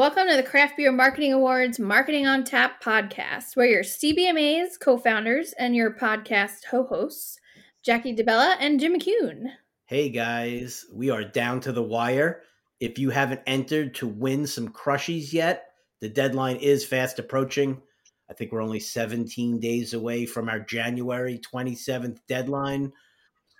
Welcome to the Craft Beer Marketing Awards Marketing on Tap podcast. We're your CBMA's co founders and your podcast co hosts, Jackie DeBella and Jim McCune. Hey guys, we are down to the wire. If you haven't entered to win some crushies yet, the deadline is fast approaching. I think we're only 17 days away from our January 27th deadline.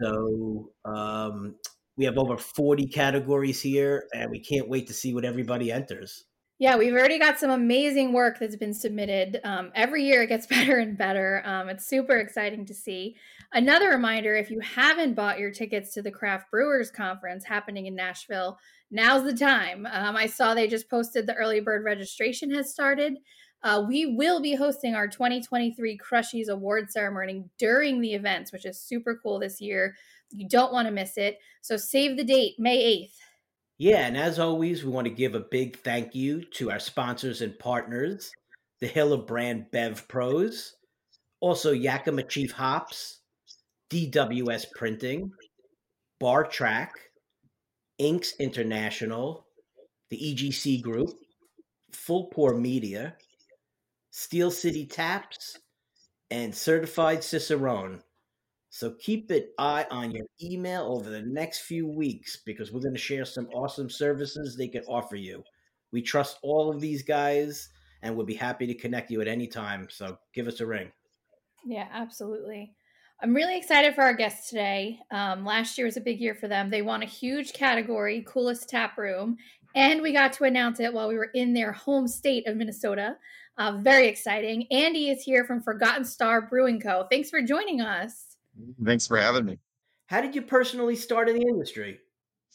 So um, we have over 40 categories here, and we can't wait to see what everybody enters. Yeah, we've already got some amazing work that's been submitted. Um, every year it gets better and better. Um, it's super exciting to see. Another reminder if you haven't bought your tickets to the Craft Brewers Conference happening in Nashville, now's the time. Um, I saw they just posted the early bird registration has started. Uh, we will be hosting our 2023 Crushies Award ceremony during the events, which is super cool this year. You don't want to miss it. So save the date, May 8th. Yeah, and as always, we want to give a big thank you to our sponsors and partners, the Hiller brand Bev Pros, also Yakima Chief Hops, DWS Printing, BarTrack, Inks International, the EGC Group, Full Pour Media, Steel City Taps, and Certified Cicerone. So keep an eye on your email over the next few weeks because we're going to share some awesome services they can offer you. We trust all of these guys and we'll be happy to connect you at any time. So give us a ring. Yeah, absolutely. I'm really excited for our guests today. Um, last year was a big year for them. They won a huge category, coolest tap room, and we got to announce it while we were in their home state of Minnesota. Uh, very exciting. Andy is here from Forgotten Star Brewing Co. Thanks for joining us. Thanks for having me. How did you personally start in the industry?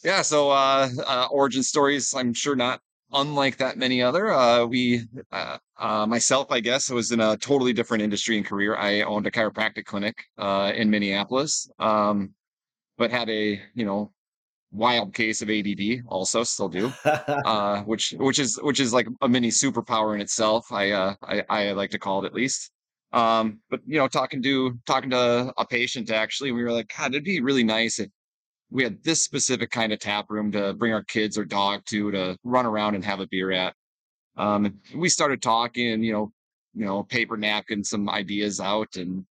Yeah, so uh, uh, origin stories. I'm sure not unlike that many other. Uh, we, uh, uh, myself, I guess, I was in a totally different industry and career. I owned a chiropractic clinic uh, in Minneapolis, um, but had a you know wild case of ADD. Also, still do, uh, which which is which is like a mini superpower in itself. I, uh, I I like to call it at least. Um, but you know, talking to talking to a patient actually, we were like, God, it'd be really nice if we had this specific kind of tap room to bring our kids or dog to to run around and have a beer at. Um, we started talking, you know, you know, paper napkin, some ideas out, and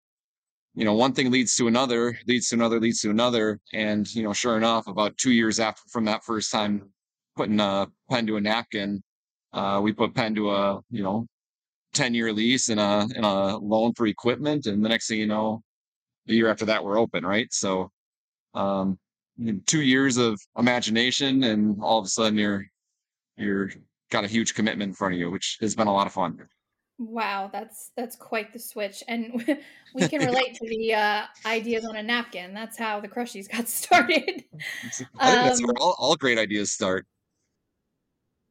you know, one thing leads to another, leads to another, leads to another, and you know, sure enough, about two years after from that first time putting a pen to a napkin, uh, we put pen to a you know 10 year lease and a, and a loan for equipment. And the next thing you know, the year after that, we're open. Right. So, um, two years of imagination and all of a sudden you're, you're got a huge commitment in front of you, which has been a lot of fun. Wow, that's that's quite the switch, and we can relate to the uh, ideas on a napkin. That's how the crushies got started. Think that's where um all, all great ideas start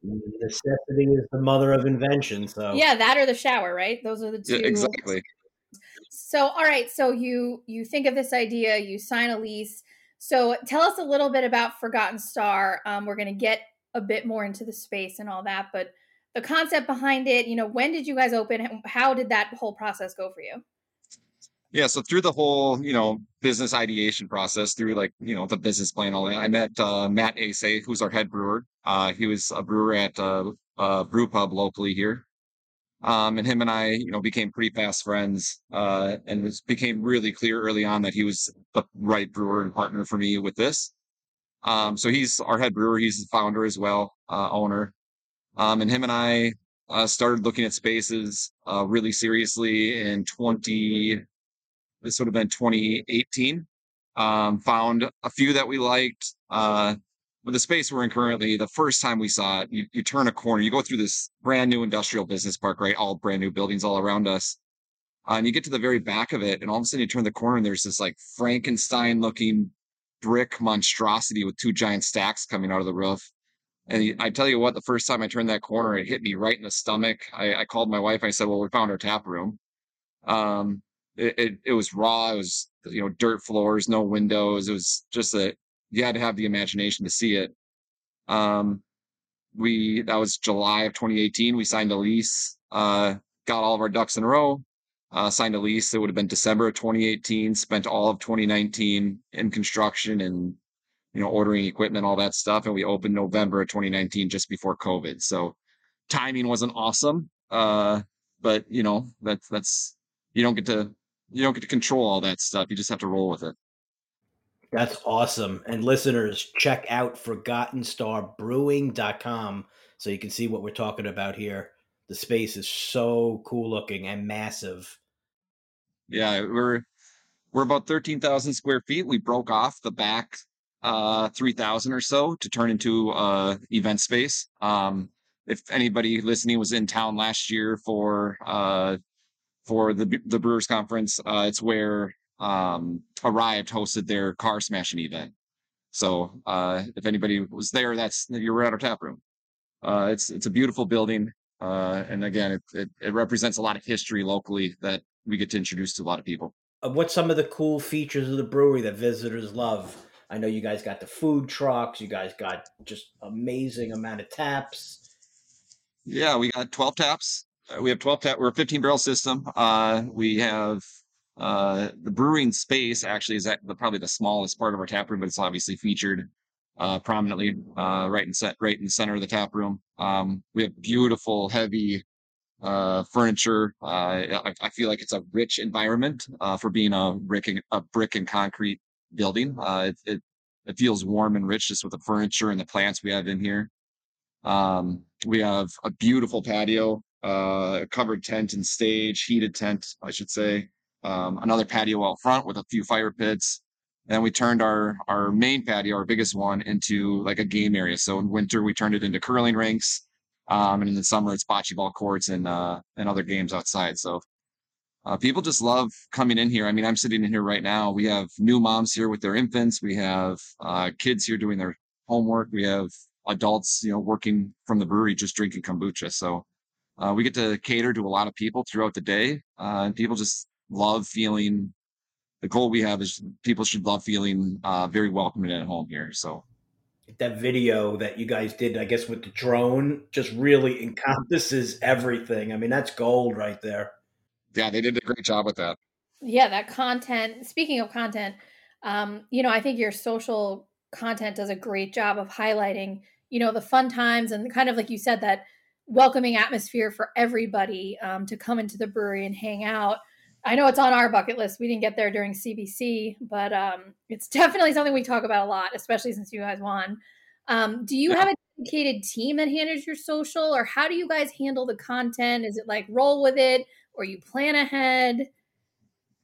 necessity is the mother of invention. So yeah, that or the shower, right? Those are the two. Yeah, exactly. So all right, so you you think of this idea, you sign a lease. So tell us a little bit about Forgotten Star. Um, we're going to get a bit more into the space and all that, but the concept behind it, you know, when did you guys open? How did that whole process go for you? Yeah, so through the whole, you know, business ideation process, through like, you know, the business plan, all that, I met uh, Matt Ase, who's our head brewer. Uh, he was a brewer at uh, a brew pub locally here. Um, and him and I, you know, became pretty fast friends. Uh, and it became really clear early on that he was the right brewer and partner for me with this. Um, so he's our head brewer. He's the founder as well, uh, owner. Um, and him and I uh, started looking at spaces uh, really seriously in 20, this would have been 2018. Um, found a few that we liked. Uh, with the space we're in currently, the first time we saw it, you, you turn a corner, you go through this brand new industrial business park, right? All brand new buildings all around us. Uh, and you get to the very back of it, and all of a sudden you turn the corner, and there's this like Frankenstein looking brick monstrosity with two giant stacks coming out of the roof. And I tell you what, the first time I turned that corner, it hit me right in the stomach. I, I called my wife. I said, "Well, we found our tap room." Um, it, it, it was raw. It was you know dirt floors, no windows. It was just a you had to have the imagination to see it. Um, we that was July of 2018. We signed a lease. Uh, got all of our ducks in a row. Uh, signed a lease. It would have been December of 2018. Spent all of 2019 in construction and you know ordering equipment, all that stuff, and we opened November of 2019, just before COVID. So timing wasn't awesome. Uh, but you know, that's that's you don't get to you don't get to control all that stuff. You just have to roll with it. That's awesome. And listeners, check out ForgottenStarBrewing.com so you can see what we're talking about here. The space is so cool looking and massive. Yeah, we're we're about 13,000 square feet. We broke off the back uh 3,000 or so to turn into uh event space. Um if anybody listening was in town last year for uh for the the Brewers conference, uh it's where um Arryved hosted their car smashing event. So uh if anybody was there, that's you're at our tap room. Uh it's it's a beautiful building. Uh and again it, it, it represents a lot of history locally that we get to introduce to a lot of people. Uh, what's some of the cool features of the brewery that visitors love? I know you guys got the food trucks, you guys got just amazing amount of taps. Yeah, we got 12 taps. We have 12 tap. We're a 15 barrel system. Uh, we have uh, the brewing space actually is the, probably the smallest part of our tap room, but it's obviously featured uh, prominently uh, right in set right in the center of the tap room. Um, we have beautiful, heavy uh, furniture. Uh, I, I, feel like it's a rich environment uh, for being a brick and, a brick and concrete building. Uh, it, it, it feels warm and rich just with the furniture and the plants we have in here. Um, we have a beautiful patio, uh, covered tent and stage, heated tent, I should say. Um, another patio out front with a few fire pits. And then we turned our our main patio, our biggest one, into like a game area. So in winter we turned it into curling rinks, um, and in the summer it's bocce ball courts and uh, and other games outside. So uh, people just love coming in here. I mean, I'm sitting in here right now. We have new moms here with their infants. We have uh, kids here doing their homework. We have adults, you know, working from the brewery, just drinking kombucha. So uh, we get to cater to a lot of people throughout the day, uh, and people just love feeling. The goal we have is people should love feeling uh, very welcoming at home here. So that video that you guys did, I guess, with the drone, just really encompasses everything. I mean, that's gold right there. Yeah, they did a great job with that. Yeah, that content. Speaking of content, um, you know, I think your social content does a great job of highlighting you know the fun times and kind of like you said that welcoming atmosphere for everybody um, to come into the brewery and hang out. I know it's on our bucket list. We didn't get there during cbc but um, it's definitely something we talk about a lot especially since you guys won. Um, do you yeah. have a dedicated team that handles your social or how do you guys handle the content? Is it like roll with it or you plan ahead?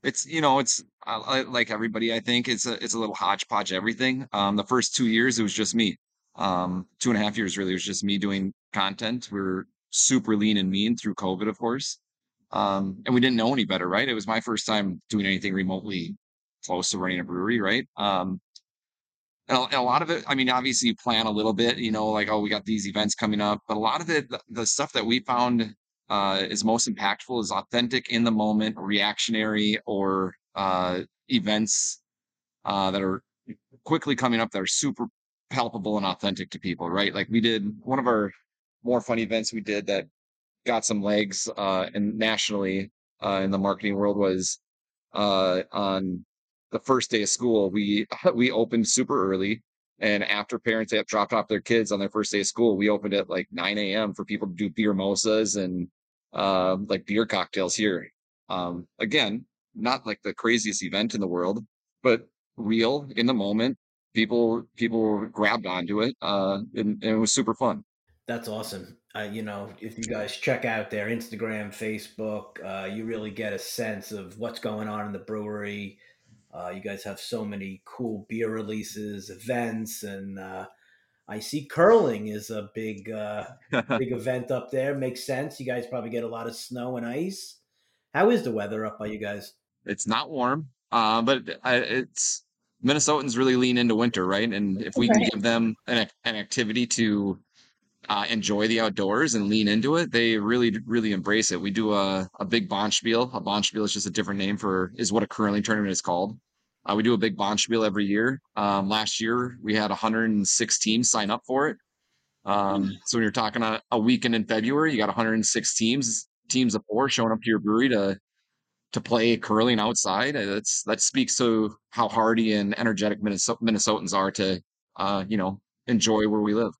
It's you know it's uh, like everybody i think it's a it's a little hodgepodge everything. Um the first two years it was just me um, two and a half years really was just me doing content. We are super lean and mean through COVID, of course. Um, and we didn't know any better, right? It was my first time doing anything remotely close to running a brewery, right? Um, and a, and a, lot of it, I mean, obviously you plan a little bit, you know, like, oh, we got these events coming up, but a lot of it, the, the stuff that we found uh, is most impactful is authentic in the moment, reactionary, or uh, events uh, that are quickly coming up that are super palpable and authentic to people, right? Like we did one of our more fun events we did that got some legs uh and nationally uh in the marketing world was uh on the first day of school we we opened super early and after parents have dropped off their kids on their first day of school we opened at like 9 a.m for people to do beer mosas and uh, like beer cocktails here um again not like the craziest event in the world but real in the moment people people grabbed onto it, uh, and, and it was super fun. That's awesome. Uh, you know, if you guys check out their Instagram, Facebook, uh, you really get a sense of what's going on in the brewery. Uh, you guys have so many cool beer releases, events, and uh, I see curling is a big, uh, big event up there. Makes sense. You guys probably get a lot of snow and ice. How is the weather up by you guys? It's not warm, uh, but it's Minnesotans really lean into winter, right? And if we right. can give them an, an activity to uh, enjoy the outdoors and lean into it, they really, really embrace it. We do a, a big Bonspiel. A Bonspiel is just a different name for is what a curling tournament is called. Uh, we do a big Bonspiel every year. Um, last year we had 106 teams sign up for it. Um, hmm. so when you're talking a, a weekend in February, you got 106 teams, teams of four showing up to your brewery to to play curling outside. Uh, that's that speaks to how hardy and energetic Minnesotans are to, uh, you know, enjoy where we live.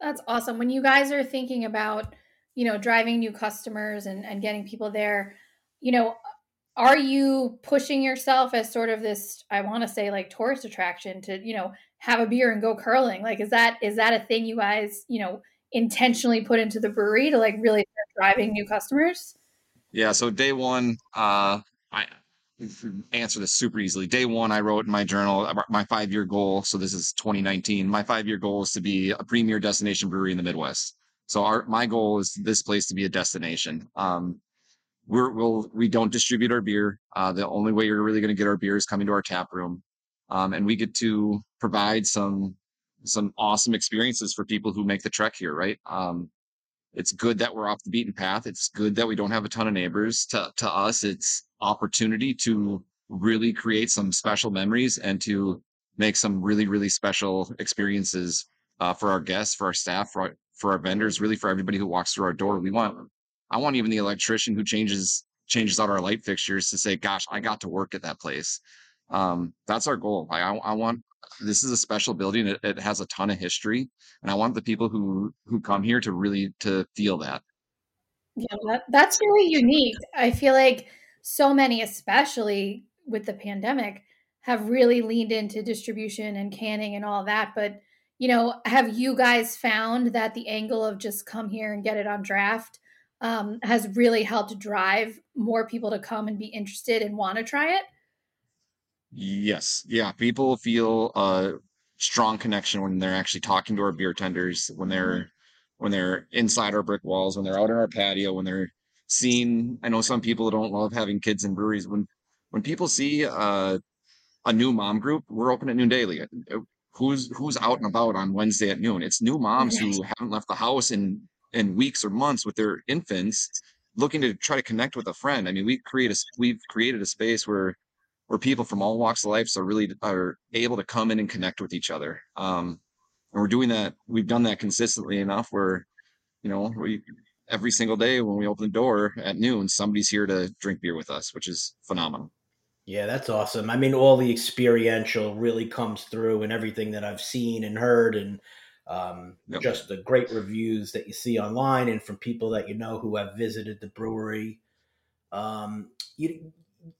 That's awesome. When you guys are thinking about, you know, driving new customers and, and getting people there, you know, are you pushing yourself as sort of this, I want to say like tourist attraction to, you know, have a beer and go curling? Like, is that, is that a thing you guys, you know, intentionally put into the brewery to like really driving new customers? Yeah. So day one, uh, I answer this super easily. Day one, I wrote in my journal my five year goal. So this is 2019. My five year goal is to be a premier destination brewery in the Midwest. So our my goal is this place to be a destination. Um, we're we'll we don't distribute our beer. Uh, the only way you're really going to get our beer is coming to our tap room, um, and we get to provide some some awesome experiences for people who make the trek here. Right. Um, it's good that we're off the beaten path. It's good that we don't have a ton of neighbors. To to us, it's opportunity to really create some special memories and to make some really really special experiences uh, for our guests, for our staff, for our, for our vendors, really for everybody who walks through our door. We want I want even the electrician who changes changes out our light fixtures to say, "Gosh, I got to work at that place." Um, that's our goal. I, I want this is a special building. It, it has a ton of history, and I want the people who who come here to really to feel that. Yeah, that, that's really unique. I feel like so many, especially with the pandemic, have really leaned into distribution and canning and all that. But you know, have you guys found that the angle of just come here and get it on draft um, has really helped drive more people to come and be interested and want to try it? Yes. Yeah. People feel a strong connection when they're actually talking to our beer tenders, when they're mm-hmm. when they're inside our brick walls, when they're out in our patio, when they're seeing I know some people don't love having kids in breweries. When when people see uh, a new mom group, we're open at noon daily. Who's who's out and about on Wednesday at noon? It's new moms who haven't left the house in in weeks or months with their infants looking to try to connect with a friend. I mean, we create a we've created a space where where people from all walks of life are really are able to come in and connect with each other. Um, and we're doing that. We've done that consistently enough where, you know, we every single day when we open the door at noon, somebody's here to drink beer with us, which is phenomenal. Yeah, that's awesome. I mean, all the experiential really comes through and everything that I've seen and heard and um, yep. just the great reviews that you see online and from people that you know who have visited the brewery. Um, you,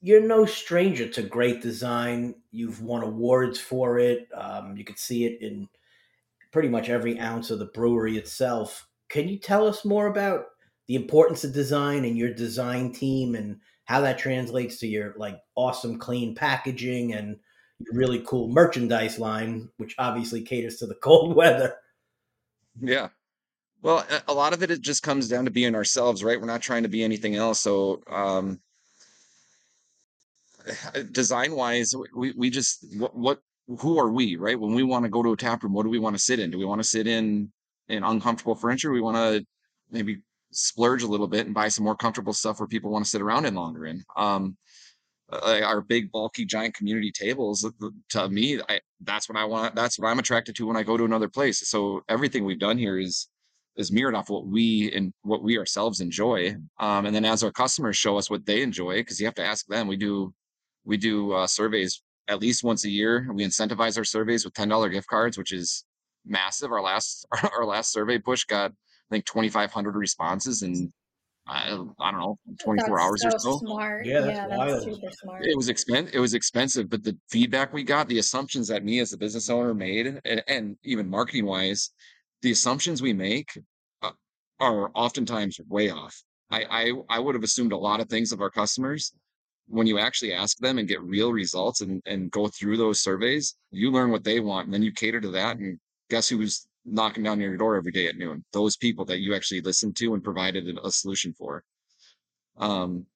you're no stranger to great design. You've won awards for it. Um, you could see it in pretty much every ounce of the brewery itself. Can you tell us more about the importance of design and your design team and how that translates to your like awesome clean packaging and really cool merchandise line, which obviously caters to the cold weather. Yeah. Well, a lot of it, it just comes down to being ourselves, right? We're not trying to be anything else. So, um, design wise, we, we just, what, what, who are we, right? When we want to go to a tap room, what do we want to sit in? Do we want to sit in, in uncomfortable furniture? We want to maybe splurge a little bit and buy some more comfortable stuff where people want to sit around in longer in. Um, uh, our big bulky giant community tables uh, to me I, that's what i want that's what i'm attracted to when i go to another place so everything we've done here is is mirrored off what we and what we ourselves enjoy um, and then as our customers show us what they enjoy because you have to ask them we do we do uh, surveys at least once a year we incentivize our surveys with $10 gift cards which is massive our last our last survey push got i think 2500 responses and I, I don't know, 24 that's hours so or so. Smart. Yeah, that's, yeah, that's super smart. It was expensive. It was expensive, but the feedback we got, the assumptions that me as a business owner made, and, and even marketing wise, the assumptions we make uh, are oftentimes way off. I, I I would have assumed a lot of things of our customers. When you actually ask them and get real results and, and go through those surveys, you learn what they want and then you cater to that. And guess who's knocking down your door every day at noon. Those people that you actually listened to and provided a solution for. Um,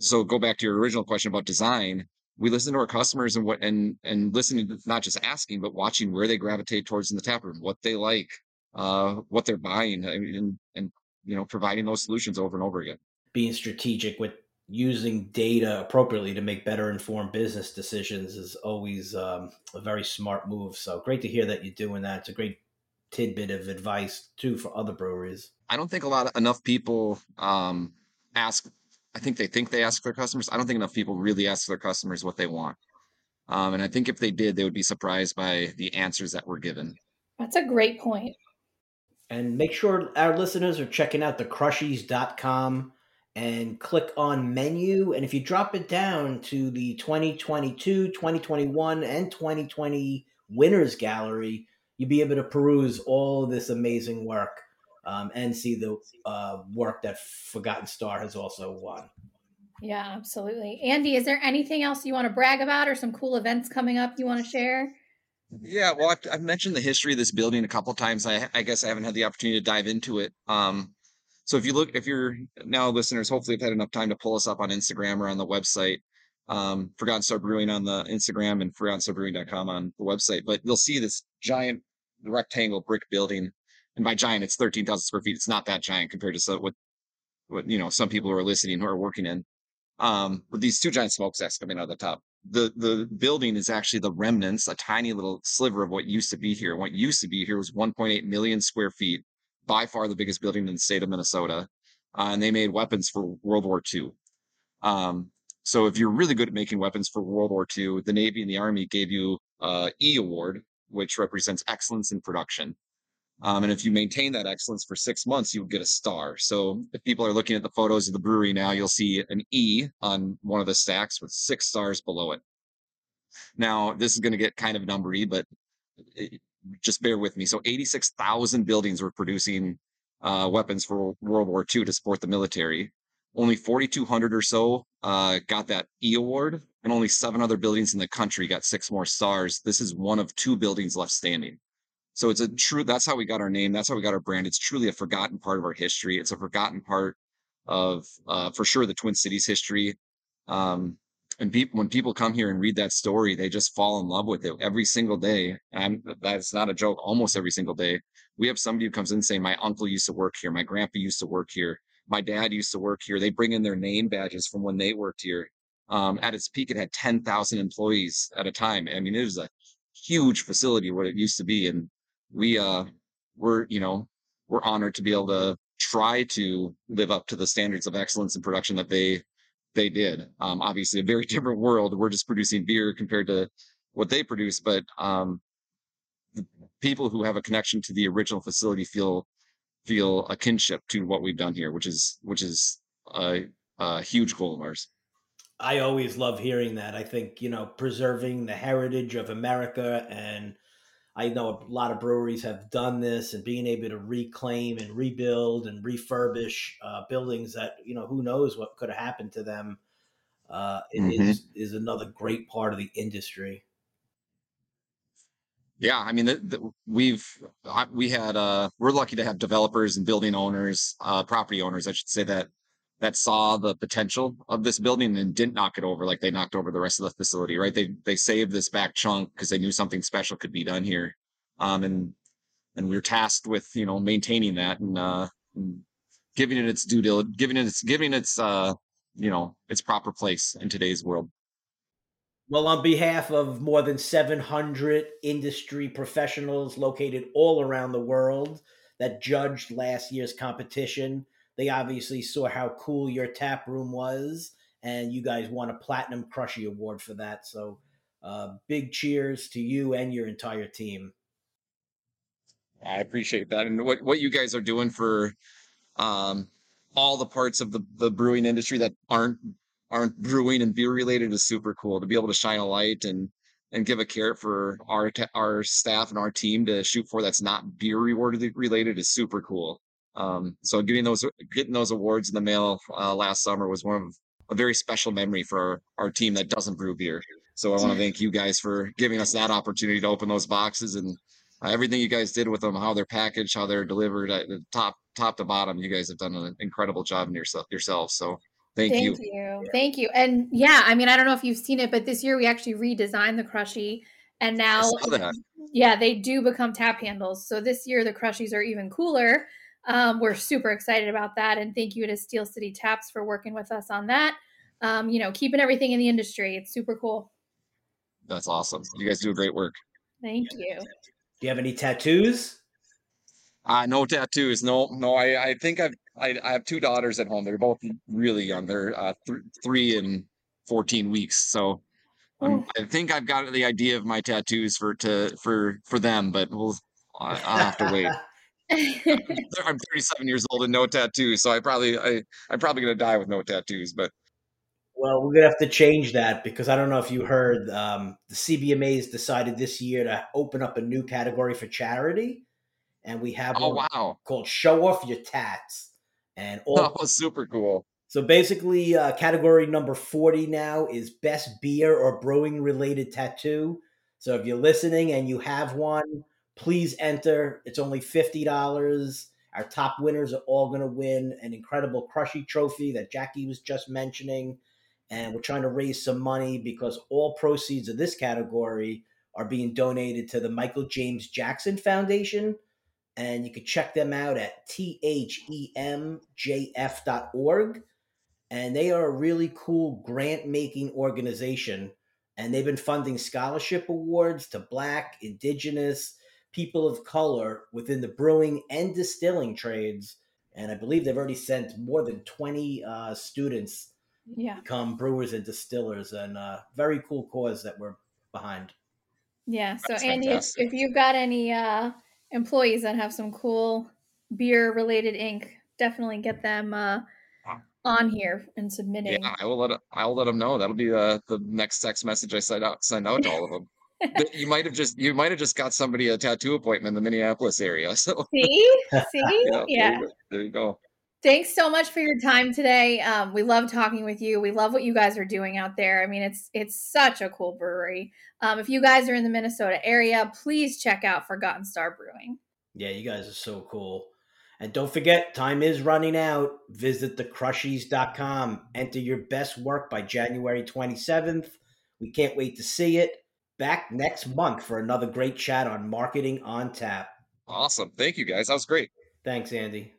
so go back to your original question about design. We listen to our customers and what and and listening to not just asking, but watching where they gravitate towards in the tap room, what they like, uh, what they're buying, and, and you know, providing those solutions over and over again. Being strategic with using data appropriately to make better informed business decisions is always um, a very smart move. So great to hear that you're doing that. It's a great tidbit of advice too for other breweries. I don't think a lot of, enough people um, ask. I think they think they ask their customers. I don't think enough people really ask their customers what they want. Um, and I think if they did, they would be surprised by the answers that were given. That's a great point. And make sure our listeners are checking out the crushies.com and click on menu. And if you drop it down to the 2022, 2021, and 2020 winners gallery, you'll be able to peruse all this amazing work um, and see the uh, work that Forgotten Star has also won. Yeah, absolutely. Andy, is there anything else you want to brag about or some cool events coming up you want to share? Yeah, well, I've, I've mentioned the history of this building a couple times. I, I guess I haven't had the opportunity to dive into it. Um, so if you look, if you're now listeners, hopefully have had enough time to pull us up on Instagram or on the website. Um, Forgotten Star Brewing on the Instagram and ForgottenStarBrewing.com on the website. But you'll see this giant rectangle brick building, and by giant, it's thirteen thousand square feet. It's not that giant compared to so, what what you know some people who are listening who are working in. Um, with these two giant smokestacks coming out of the top. The the building is actually the remnants, a tiny little sliver of what used to be here. What used to be here was 1.8 million square feet by far the biggest building in the state of Minnesota. Uh, and they made weapons for World War II. Um, so if you're really good at making weapons for World War II, the Navy and the Army gave you a E award, which represents excellence in production. Um, and if you maintain that excellence for six months, you get a star. So if people are looking at the photos of the brewery now, you'll see an E on one of the stacks with six stars below it. Now, this is going to get kind of numbery, but just bear with me. So 86,000 buildings were producing uh, weapons for World War II to support the military. Only 4,200 or so uh, got that E award, and only seven other buildings in the country got six more stars. This is one of two buildings left standing. So it's a true, that's how we got our name. That's how we got our brand. It's truly a forgotten part of our history. It's a forgotten part of, uh, for sure, the Twin Cities history. Um, and people when people come here and read that story they just fall in love with it every single day. And that's not a joke almost every single day. We have somebody who comes in saying my uncle used to work here. My grandpa used to work here. My dad used to work here. They bring in their name badges from when they worked here. Um, at its peak it had 10,000 employees at a time. I mean it was a huge facility what it used to be. And we uh we're you know we're honored to be able to try to live up to the standards of excellence in production that they they did. Um, obviously, a very different world. We're just producing beer compared to what they produce, but um, people who have a connection to the original facility feel feel a kinship to what we've done here, which is which is a, a huge goal of ours. I always love hearing that. I think you know preserving the heritage of America and I know a lot of breweries have done this and being able to reclaim and rebuild and refurbish uh, buildings that you know who knows what could have happened to them uh, mm-hmm. is is another great part of the industry. Yeah, I mean, the, the, we've we had uh, we're lucky to have developers and building owners, uh, property owners, I should say that that saw the potential of this building and didn't knock it over like they knocked over the rest of the facility, right? They they saved this back chunk because they knew something special could be done here. Um, and and we are tasked with, you know, maintaining that and uh giving it its due diligence, giving it its giving its uh you know its proper place in today's world. Well, on behalf of more than 700 industry professionals located all around the world that judged last year's competition, they obviously saw how cool your tap room was, and you guys won a platinum Crushy award for that. So, uh, big cheers to you and your entire team. I appreciate that, and what what you guys are doing for um, all the parts of the the brewing industry that aren't aren't brewing and beer related is super cool to be able to shine a light and and give a carrot for our our staff and our team to shoot for that's not beer reward related is super cool. Um, so getting those getting those awards in the mail uh, last summer was one of a very special memory for our, our team that doesn't brew beer. So I want to thank you guys for giving us that opportunity to open those boxes and uh, everything you guys did with them, how they're packaged, how they're delivered, uh, top top to bottom. You guys have done an incredible job in yourself yourselves. So thank, thank you. you. Thank you. And yeah, I mean, I don't know if you've seen it, but this year we actually redesigned the Crushy, and now yeah, they do become tap handles. So this year the Crushies are even cooler. Um, we're super excited about that. And thank you to Steel City Taps for working with us on that. Um, you know, keeping everything in the industry. It's super cool. That's awesome. You guys do a great work. Thank you. Do you have any tattoos? Uh, no tattoos. No, no. I, I think I've, I, I have two daughters at home. They're both really young. They're uh, th- three and 14 weeks. So um, I think I've got the idea of my tattoos for, to, for, for them, but we'll, I'll have to wait. I'm 37 years old and no tattoos, so I probably I I'm probably gonna die with no tattoos. But well, we're gonna have to change that because I don't know if you heard um, the CBMA's decided this year to open up a new category for charity, and we have oh wow called "Show Off Your Tats," and all oh super cool. So basically, uh, category number 40 now is best beer or brewing related tattoo. So if you're listening and you have one, please enter. It's only $50. Our top winners are all going to win an incredible Crushy trophy that Jackie was just mentioning. And we're trying to raise some money because all proceeds of this category are being donated to the Michael James Jackson Foundation. And you can check them out at themjf.org and they are a really cool grant making organization and they've been funding scholarship awards to black indigenous people of color within the brewing and distilling trades and i believe they've already sent more than 20 uh, students yeah become brewers and distillers and uh, very cool cause that we're behind yeah so That's andy if, if, you've got any uh, employees that have some cool beer related ink definitely get them uh, on here and submitting. Yeah, I will let I'll let them know. That'll be uh, the next text message I send out send out to all of them. You might have just you might have just got somebody a tattoo appointment in the Minneapolis area. So see, see, yeah. yeah. There, you there, you go. Thanks so much for your time today. Um, we love talking with you. We love what you guys are doing out there. I mean, it's it's such a cool brewery. Um, if you guys are in the Minnesota area, please check out Forgotten Star Brewing. Yeah, you guys are so cool. And don't forget, time is running out. Visit thecrushies.com. Enter your best work by January 27th. We can't wait to see it. Back next month for another great chat on marketing on tap. Awesome. Thank you guys. That was great. Thanks, Andy.